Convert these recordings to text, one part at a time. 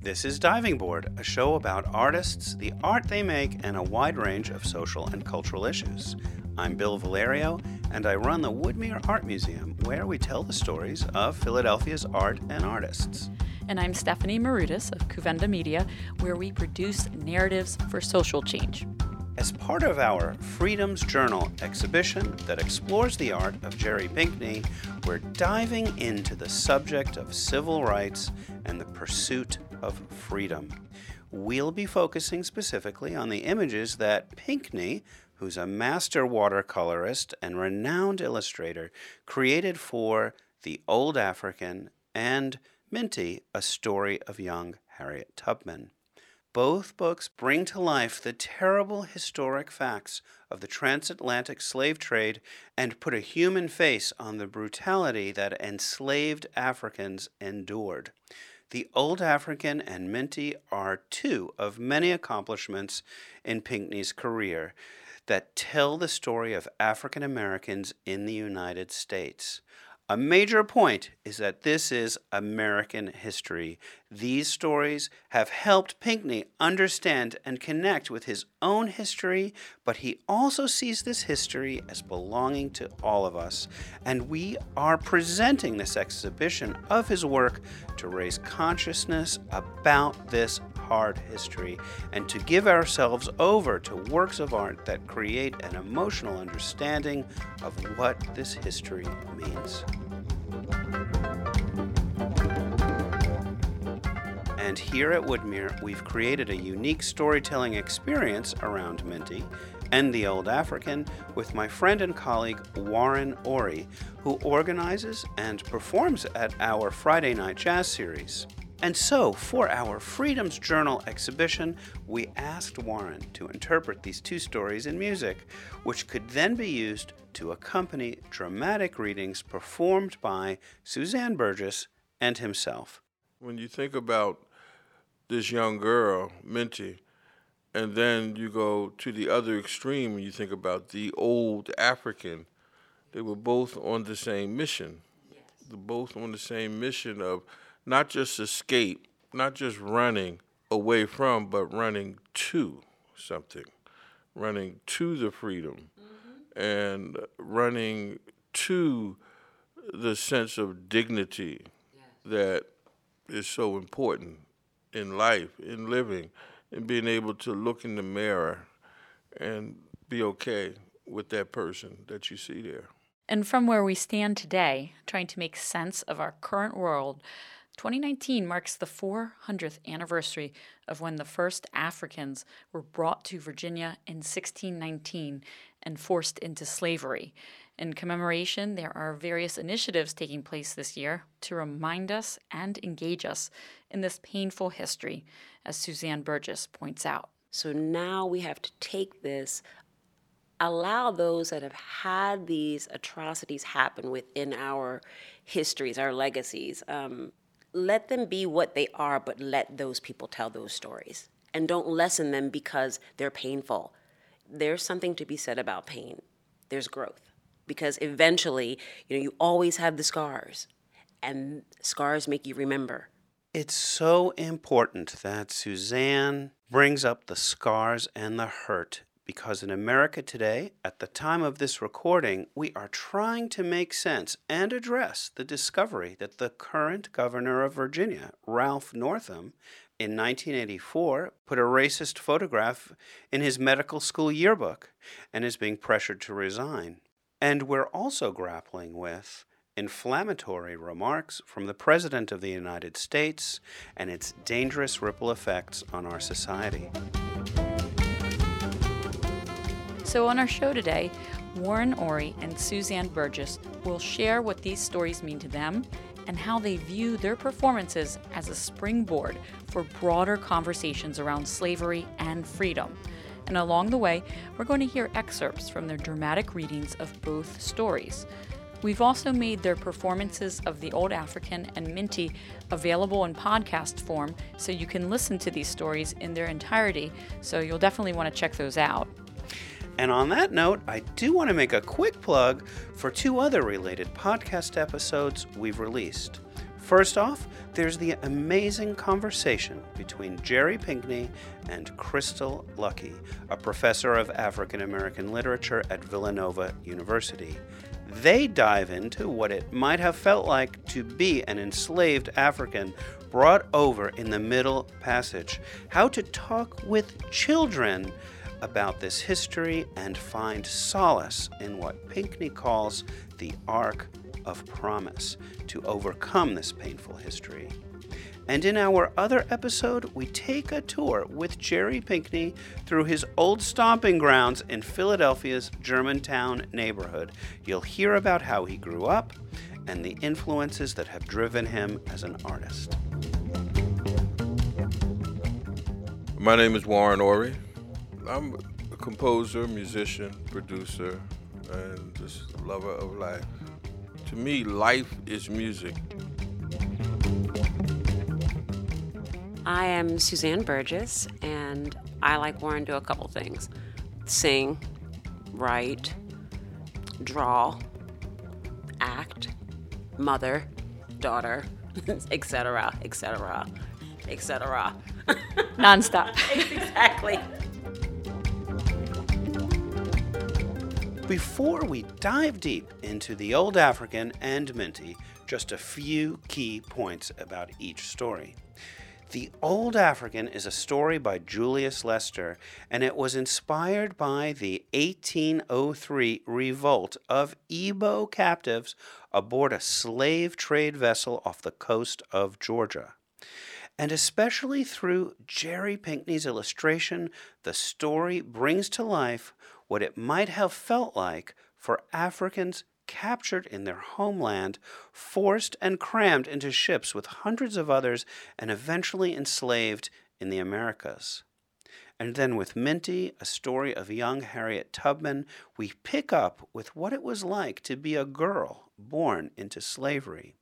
This is Diving Board, a show about artists, the art they make, and a wide range of social and cultural issues. I'm Bill Valerio, and I run the Woodmere Art Museum, where we tell the stories of Philadelphia's art and artists. And I'm Stephanie Marudas of Kouvenda Media, where we produce narratives for social change. As part of our Freedom's Journal exhibition that explores the art of Jerry Pinkney, we're diving into the subject of civil rights and the pursuit of freedom. We'll be focusing specifically on the images that Pinkney, who's a master watercolorist and renowned illustrator, created for The Old African and Minty, A Story of Young Harriet Tubman. Both books bring to life the terrible historic facts of the transatlantic slave trade and put a human face on the brutality that enslaved Africans endured. The Old African and Minty are two of many accomplishments in Pinkney's career that tell the story of African Americans in the United States. A major point is that this is American history. These stories have helped Pinkney understand and connect with his own history, but he also sees this history as belonging to all of us. And we are presenting this exhibition of his work to raise consciousness about this hard history and to give ourselves over to works of art that create an emotional understanding of what this history means. And here at Woodmere, we've created a unique storytelling experience around Minty and the Old African with my friend and colleague Warren Oree, who organizes and performs at our Friday Night Jazz series. And so, for our Freedom's Journal exhibition, we asked Warren to interpret these two stories in music, which could then be used to accompany dramatic readings performed by Suzanne Burgess and himself. When you think about this young girl, Minty, and then you go to the other extreme and you think about the old African, they were both on the same mission. Yes. They're both on the same mission of not just escape, not just running away from, but running to something, running to the freedom, mm-hmm. and running to the sense of dignity yes. that is so important in life, in living, and being able to look in the mirror and be okay with that person that you see there. And from where we stand today, trying to make sense of our current world, 2019 marks the 400th anniversary of when the first Africans were brought to Virginia in 1619 and forced into slavery. In commemoration, there are various initiatives taking place this year to remind us and engage us in this painful history, as Suzanne Burgess points out. So now we have to take this, allow those that have had these atrocities happen within our histories, our legacies, um, let them be what they are, but let those people tell those stories. And don't lessen them because they're painful. There's something to be said about pain. There's growth. Because eventually, you know, you always have the scars, and scars make you remember. It's so important that Suzanne brings up the scars and the hurt because in America today, at the time of this recording, we are trying to make sense and address the discovery that the current governor of Virginia, Ralph Northam, in 1984 put a racist photograph in his medical school yearbook and is being pressured to resign. And we're also grappling with inflammatory remarks from the President of the United States and its dangerous ripple effects on our society. So, on our show today, Warren Oree and Suzanne Burgess will share what these stories mean to them and how they view their performances as a springboard for broader conversations around slavery and freedom. And along the way, we're going to hear excerpts from their dramatic readings of both stories. We've also made their performances of The Old African and Minty available in podcast form so you can listen to these stories in their entirety, so you'll definitely want to check those out. And on that note, I do want to make a quick plug for two other related podcast episodes we've released. First off, there's the amazing conversation between Jerry Pinkney and Crystal Lucky, a professor of African American literature at Villanova University. They dive into what it might have felt like to be an enslaved African brought over in the Middle Passage, how to talk with children about this history and find solace in what Pinkney calls the arc of promise to overcome this painful history. And in our other episode, we take a tour with Jerry Pinkney through his old stomping grounds in Philadelphia's Germantown neighborhood. You'll hear about how he grew up and the influences that have driven him as an artist. My name is Warren Oree. I'm a composer, musician, producer, and just lover of life. To me, life is music. I am Suzanne Burgess, and I, like Warren, do a couple things sing, write, draw, act, mother, daughter, etc., etc., etc. Nonstop. exactly. Before we dive deep into the Old African and Minty, just a few key points about each story. The Old African is a story by Julius Lester, and it was inspired by the 1803 revolt of Igbo captives aboard a slave trade vessel off the coast of Georgia. And especially through Jerry Pinkney's illustration, the story brings to life what it might have felt like for Africans captured in their homeland, forced and crammed into ships with hundreds of others, and eventually enslaved in the Americas. And then with Minty, a story of young Harriet Tubman, we pick up with what it was like to be a girl born into slavery.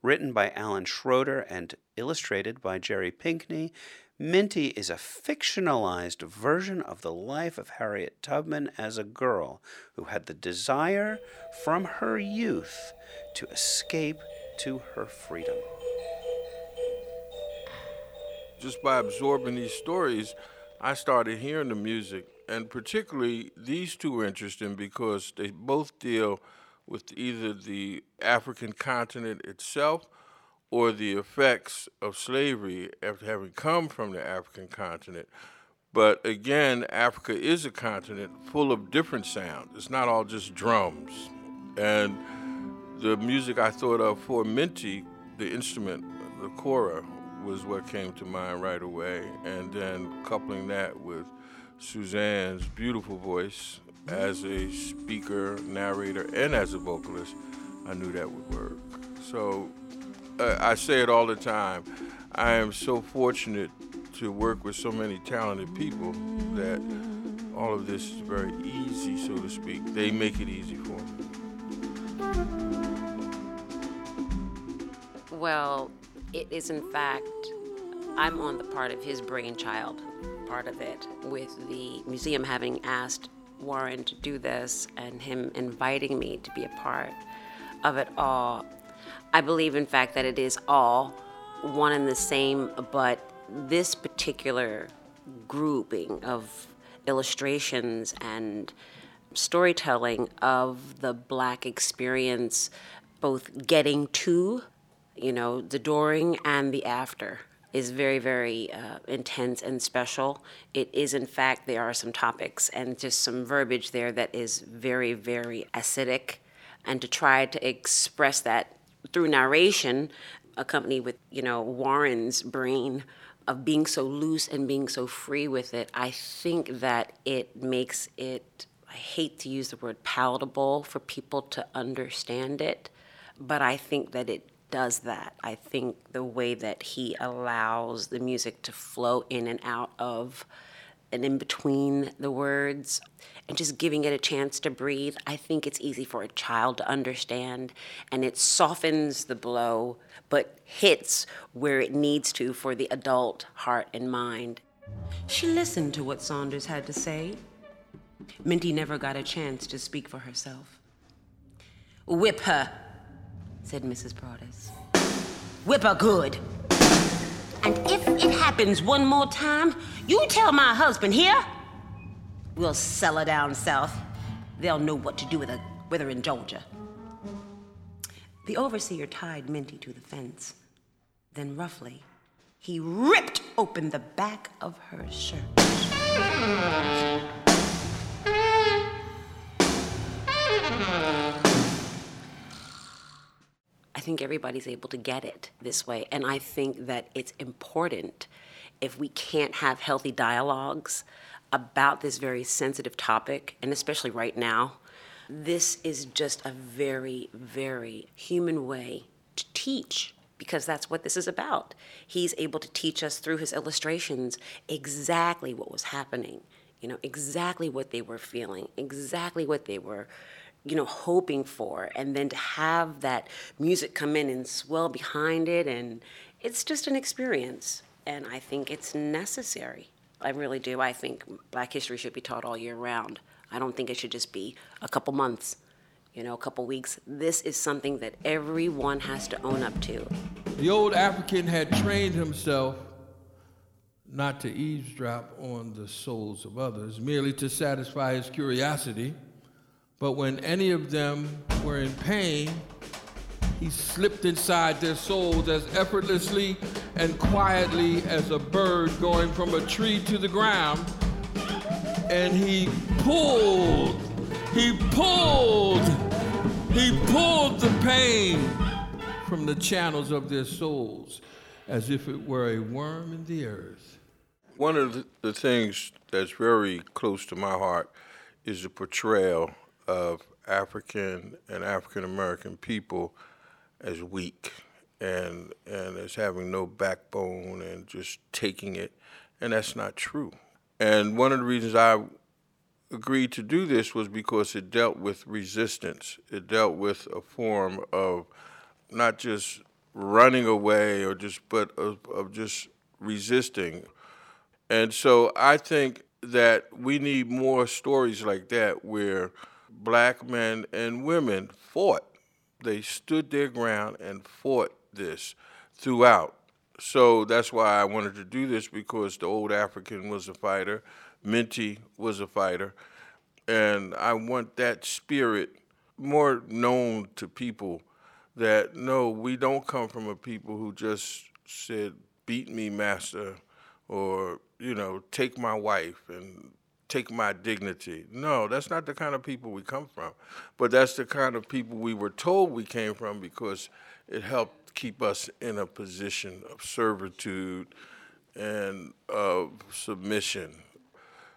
Written by Alan Schroeder and illustrated by Jerry Pinkney, Minty is a fictionalized version of the life of Harriet Tubman as a girl who had the desire from her youth to escape to her freedom. Just by absorbing these stories, I started hearing the music, and particularly these two were interesting because they both deal with either the African continent itself or the effects of slavery after having come from the African continent. But again, Africa is a continent full of different sounds. It's not all just drums. And the music I thought of for Minty, the instrument, the kora, was what came to mind right away. And then coupling that with Suzanne's beautiful voice as a speaker, narrator, and as a vocalist, I knew that would work. So uh, I say it all the time. I am so fortunate to work with so many talented people that all of this is very easy, so to speak. They make it easy for me. Well, it is in fact, I'm on the part of his brainchild, part of it, with the museum having asked Warren to do this and him inviting me to be a part of it all. I believe, in fact, that it is all one and the same, but this particular grouping of illustrations and storytelling of the black experience, both getting to, you know, the during and the after, is very, very uh, intense and special. It is, in fact, there are some topics and just some verbiage there that is very, very acidic. And to try to express that through narration, accompanied with, you know, Warren's brain of being so loose and being so free with it, I think that it makes it, I hate to use the word palatable for people to understand it, but I think that it does that. I think the way that he allows the music to flow in and out of and in between the words and just giving it a chance to breathe, I think it's easy for a child to understand and it softens the blow but hits where it needs to for the adult heart and mind. She listened to what Saunders had to say. Minty never got a chance to speak for herself. Whip her, said Mrs. Broadus. whip her good. And if it happens one more time, you tell my husband here. We'll sell her down south. They'll know what to do with her, with her in Georgia. The overseer tied Minty to the fence. Then, roughly, he ripped open the back of her shirt. I think everybody's able to get it this way. And I think that it's important if we can't have healthy dialogues about this very sensitive topic, and especially right now. This is just a very, very human way to teach because that's what this is about. He's able to teach us through his illustrations exactly what was happening, you know, exactly what they were feeling, exactly what they were, you know, hoping for. And then to have that music come in and swell behind it, and it's just an experience. And I think it's necessary. I really do. I think Black history should be taught all year round. I don't think it should just be a couple months, you know, a couple weeks. This is something that everyone has to own up to. The old African had trained himself not to eavesdrop on the souls of others, merely to satisfy his curiosity. But when any of them were in pain, he slipped inside their souls as effortlessly and quietly as a bird going from a tree to the ground. And he pulled, he pulled, he pulled the pain from the channels of their souls as if it were a worm in the earth. One of the, things that's very close to my heart is the portrayal of African and African American people as weak and and as having no backbone and just taking it, and that's not true. And one of the reasons I agreed to do this was because it dealt with resistance. It dealt with a form of not just running away or just but of, of just resisting. And so I think that we need more stories like that where black men and women fought they stood their ground and fought this throughout. So that's why I wanted to do this because the old African was a fighter, Minty was a fighter, and I want that spirit more known to people that no, we don't come from a people who just said, beat me, master, or, you know, take my wife and take my dignity. No, that's not the kind of people we come from. But that's the kind of people we were told we came from because it helped keep us in a position of servitude and of submission.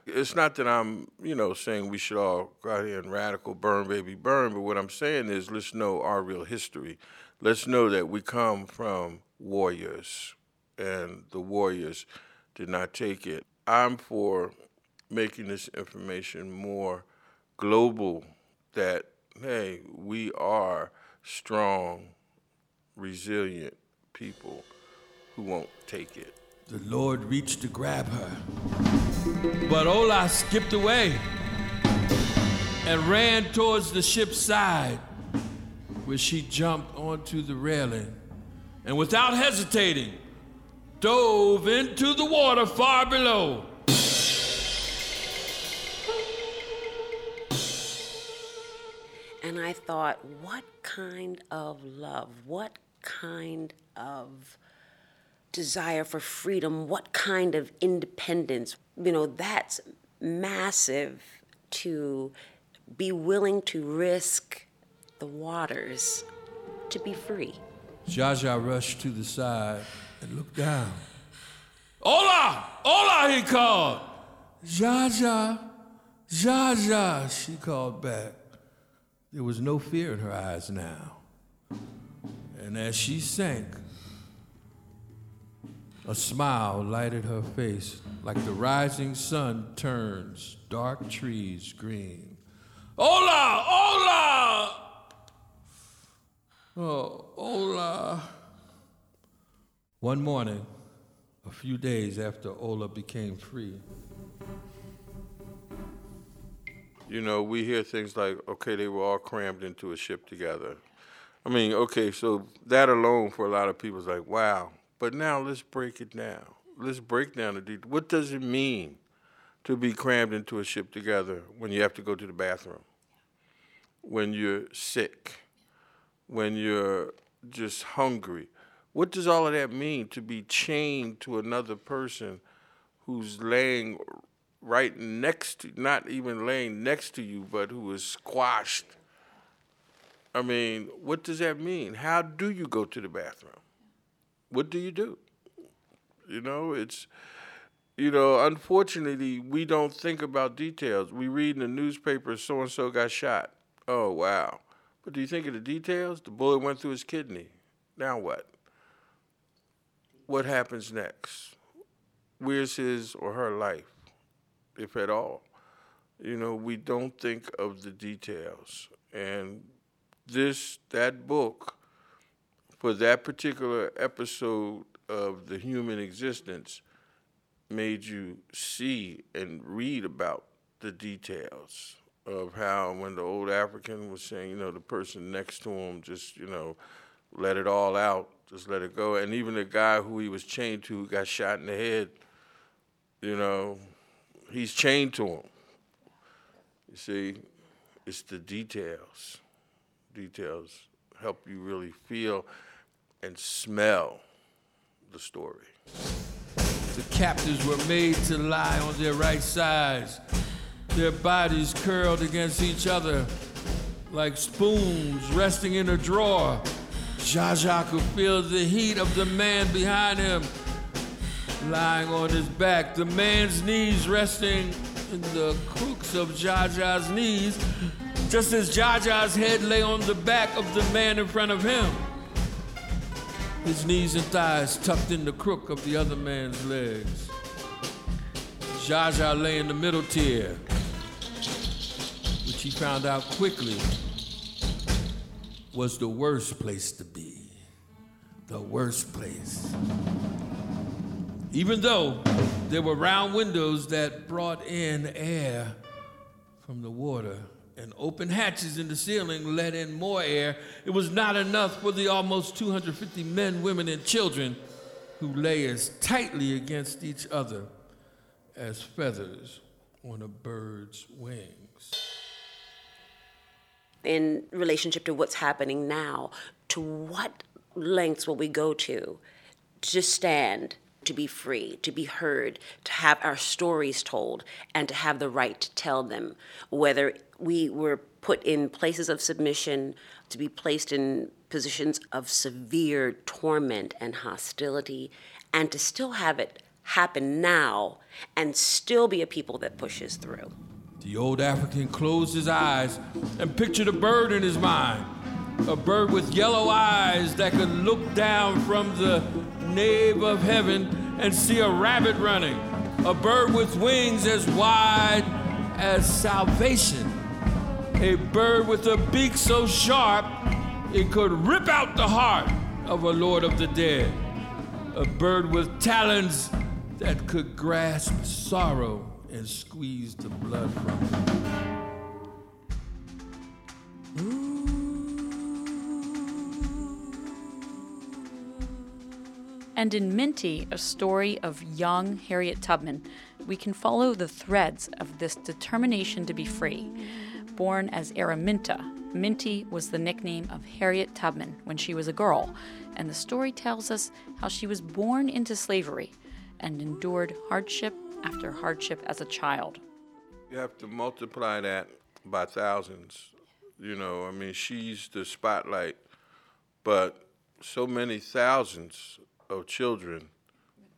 It's not that I'm, you know, saying we should all go out here and radical burn, baby, burn, but what I'm saying is let's know our real history. Let's know that we come from warriors, and the warriors did not take it. I'm for making this information more global that, hey, we are strong, resilient people who won't take it. The Lord reached to grab her, but Ola skipped away and ran towards the ship's side, where she jumped onto the railing and without hesitating, dove into the water far below. And I thought, what kind of love, what kind of desire for freedom, what kind of independence, you know, that's massive to be willing to risk the waters to be free. Jaja rushed to the side and looked down. Ola! Ola, he called. Jaja, Jaja, she called back. There was no fear in her eyes now. And as she sank, a smile lighted her face like the rising sun turns dark trees green. Ola! Ola! Oh, Ola. One morning, a few days after Ola became free, You know, we hear things like, okay, they were all crammed into a ship together. I mean, okay, so that alone for a lot of people is like, wow. But now let's break it down. Let's break down the detail. What does it mean to be crammed into a ship together when you have to go to the bathroom? When you're sick? When you're just hungry? What does all of that mean to be chained to another person who's laying right next to, not even laying next to you, but who is squashed? I mean, what does that mean? How do you go to the bathroom? What do you do? You know, it's, you know, unfortunately, we don't think about details. We read in the newspaper, so and so got shot. Oh, wow. But do you think of the details? The bullet went through his kidney. Now what? What happens next? Where's his or her life, if at all? You know, we don't think of the details. And this, that book, for that particular episode of the human existence, made you see and read about the details of how when the old African was saying, you know, the person next to him just, you know, let it all out, just let it go. And even the guy who he was chained to got shot in the head, you know, he's chained to him. You see, it's the details. Details help you really feel and smell the story. The captives were made to lie on their right sides, their bodies curled against each other like spoons resting in a drawer. Jaja could feel the heat of the man behind him lying on his back, the man's knees resting in the crooks of Jaja's knees, just as Jaja's head lay on the back of the man in front of him. His knees and thighs tucked in the crook of the other man's legs. Jaja lay in the middle tier, which he found out quickly was the worst place to be. The worst place. Even though there were round windows that brought in air from the water and open hatches in the ceiling let in more air, it was not enough for the almost 250 men, women, and children who lay as tightly against each other as feathers on a bird's wings. In relationship to what's happening now, to what lengths will we go to to stand, to be free, to be heard, to have our stories told, and to have the right to tell them, whether we were put in places of submission, to be placed in positions of severe torment and hostility, and to still have it happen now and still be a people that pushes through. The old African closed his eyes and pictured a bird in his mind. A bird with yellow eyes that could look down from the nave of heaven and see a rabbit running. A bird with wings as wide as salvation. A bird with a beak so sharp it could rip out the heart of a lord of the dead. A bird with talons that could grasp sorrow and squeeze the blood from it. And in Minty, a story of young Harriet Tubman, we can follow the threads of this determination to be free. Born as Araminta, Minty was the nickname of Harriet Tubman when she was a girl, and the story tells us how she was born into slavery and endured hardship after hardship as a child. You have to multiply that by thousands. You know, I mean, she's the spotlight, but so many thousands of children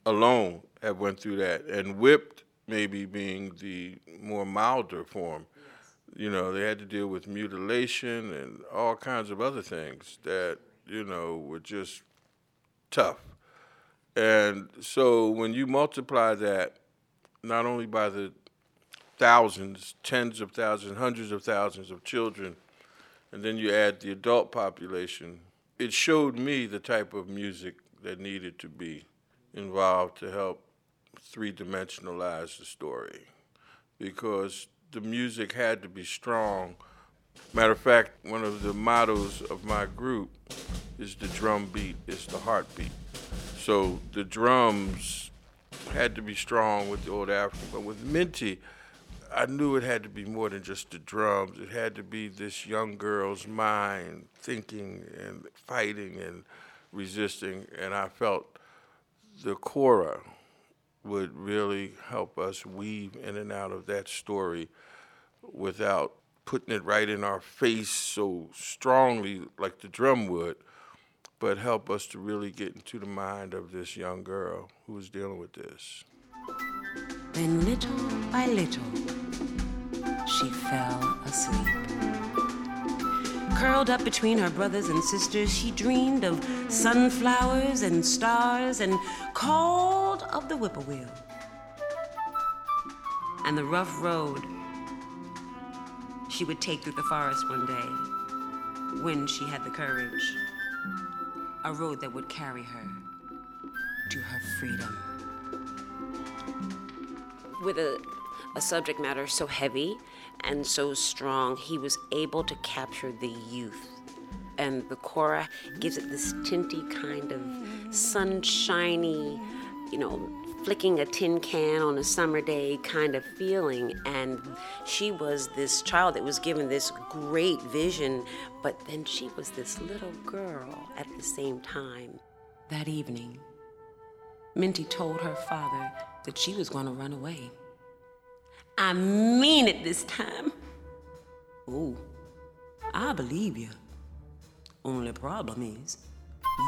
alone have went through that, and whipped maybe being the more milder form. You know, they had to deal with mutilation and all kinds of other things that you know were just tough. And so when you multiply that not only by the thousands, tens of thousands, hundreds of thousands of children, and then you add the adult population, it showed me the type of music that needed to be involved to help three dimensionalize the story. Because the music had to be strong, Matter of fact, one of the mottos of my group is the drum beat, is the heartbeat. So the drums had to be strong with the old African, but with Minty, I knew it had to be more than just the drums. It had to be this young girl's mind thinking and fighting and resisting, and I felt the kora would really help us weave in and out of that story without putting it right in our face so strongly like the drum would, but help us to really get into the mind of this young girl who was dealing with this. Then, little by little, she fell asleep. Curled up between her brothers and sisters, she dreamed of sunflowers and stars and called of the whippoorwill and the rough road she would take through the forest one day when she had the courage. A road that would carry her to her freedom. With a, a subject matter so heavy and so strong, he was able to capture the youth. And the kora gives it this tinty kind of sunshiny, you know, flicking a tin can on a summer day kind of feeling. And she was this child that was given this great vision, but then she was this little girl at the same time. That evening, Minty told her father that she was going to run away. I mean it this time. Oh, I believe you. Only problem is,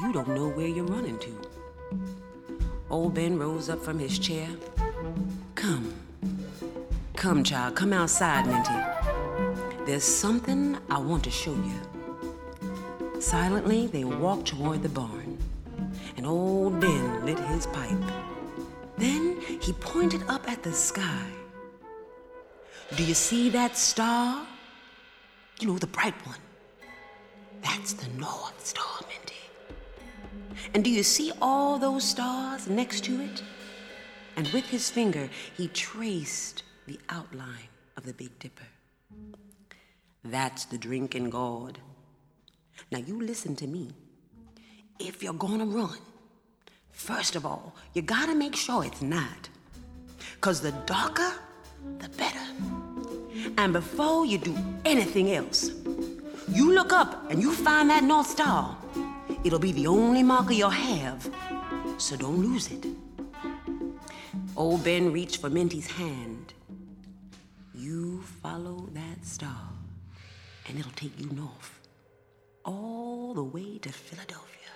you don't know where you're running to. Old Ben rose up from his chair. Come. Come, child, come outside, Minty. There's something I want to show you. Silently, they walked toward the barn, and old Ben lit his pipe. Then he pointed up at the sky. Do you see that star? You know, the bright one. That's the North Star, Minty. And do you see all those stars next to it? And with his finger, he traced the outline of the Big Dipper. That's the drinking gourd. Now, you listen to me. If you're gonna run, first of all, you gotta make sure it's night. Because the darker, the better. And before you do anything else, you look up and you find that North Star. It'll be the only marker you'll have, so don't lose it. Old Ben reached for Minty's hand. You follow that star, and it'll take you north, all the way to Philadelphia.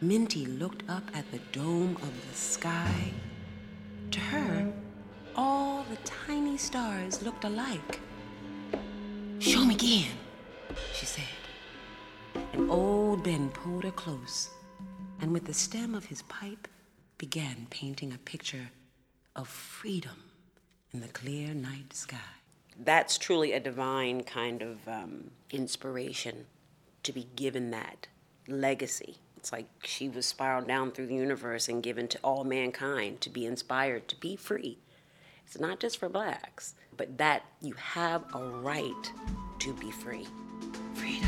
Minty looked up at the dome of the sky. To her, the tiny stars looked alike. Show me again, she said. And old Ben pulled her close, and with the stem of his pipe, began painting a picture of freedom in the clear night sky. That's truly a divine kind of um, inspiration to be given that legacy. It's like she was spiraled down through the universe and given to all mankind to be inspired to be free. It's not just for blacks, but that you have a right to be free. Freedom.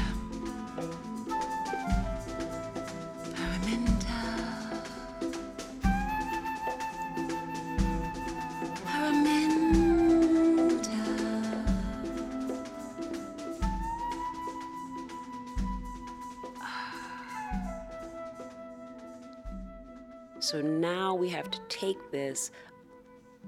So now we have to take this,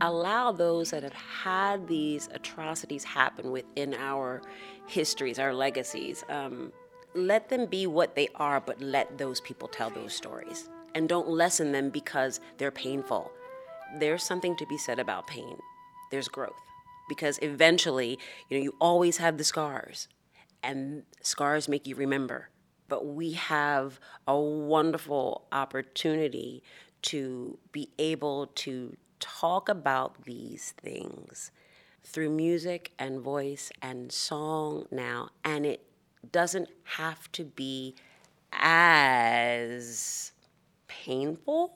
allow those that have had these atrocities happen within our histories, our legacies, um, let them be what they are, but let those people tell those stories. And don't lessen them because they're painful. There's something to be said about pain. There's growth. Because eventually, you know, you always have the scars, and scars make you remember but we have a wonderful opportunity to be able to talk about these things through music and voice and song now, and it doesn't have to be as painful,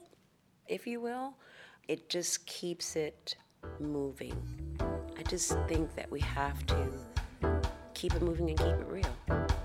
if you will. It just keeps it moving. I just think that we have to keep it moving and keep it real.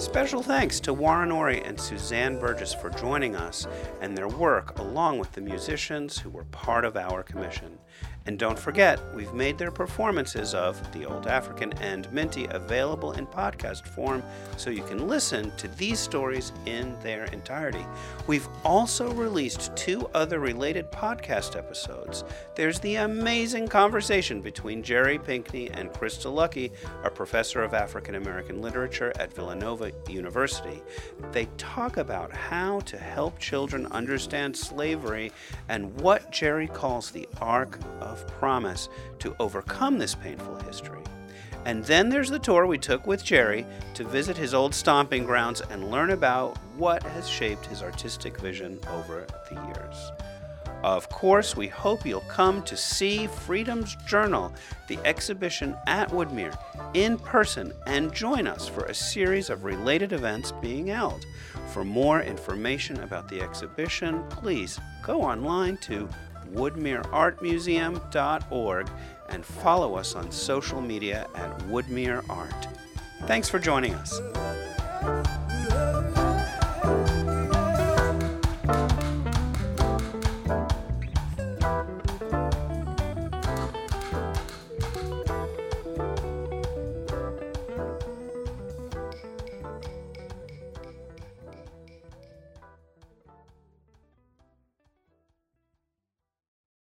Special thanks to Warren Oree and Suzanne Burgess for joining us and their work, along with the musicians who were part of our commission. And don't forget, we've made their performances of The Old African and Minty available in podcast form so you can listen to these stories in their entirety. We've also released two other related podcast episodes. There's the amazing conversation between Jerry Pinkney and Crystal Lucky, a professor of African American literature at Villanova University. They talk about how to help children understand slavery and what Jerry calls the arc of promise to overcome this painful history. And then there's the tour we took with Jerry to visit his old stomping grounds and learn about what has shaped his artistic vision over the years. Of course, we hope you'll come to see Freedom's Journal, the exhibition at Woodmere, in person and join us for a series of related events being held. For more information about the exhibition, please go online to woodmereartmuseum.org and follow us on social media at Woodmere Art. Thanks for joining us.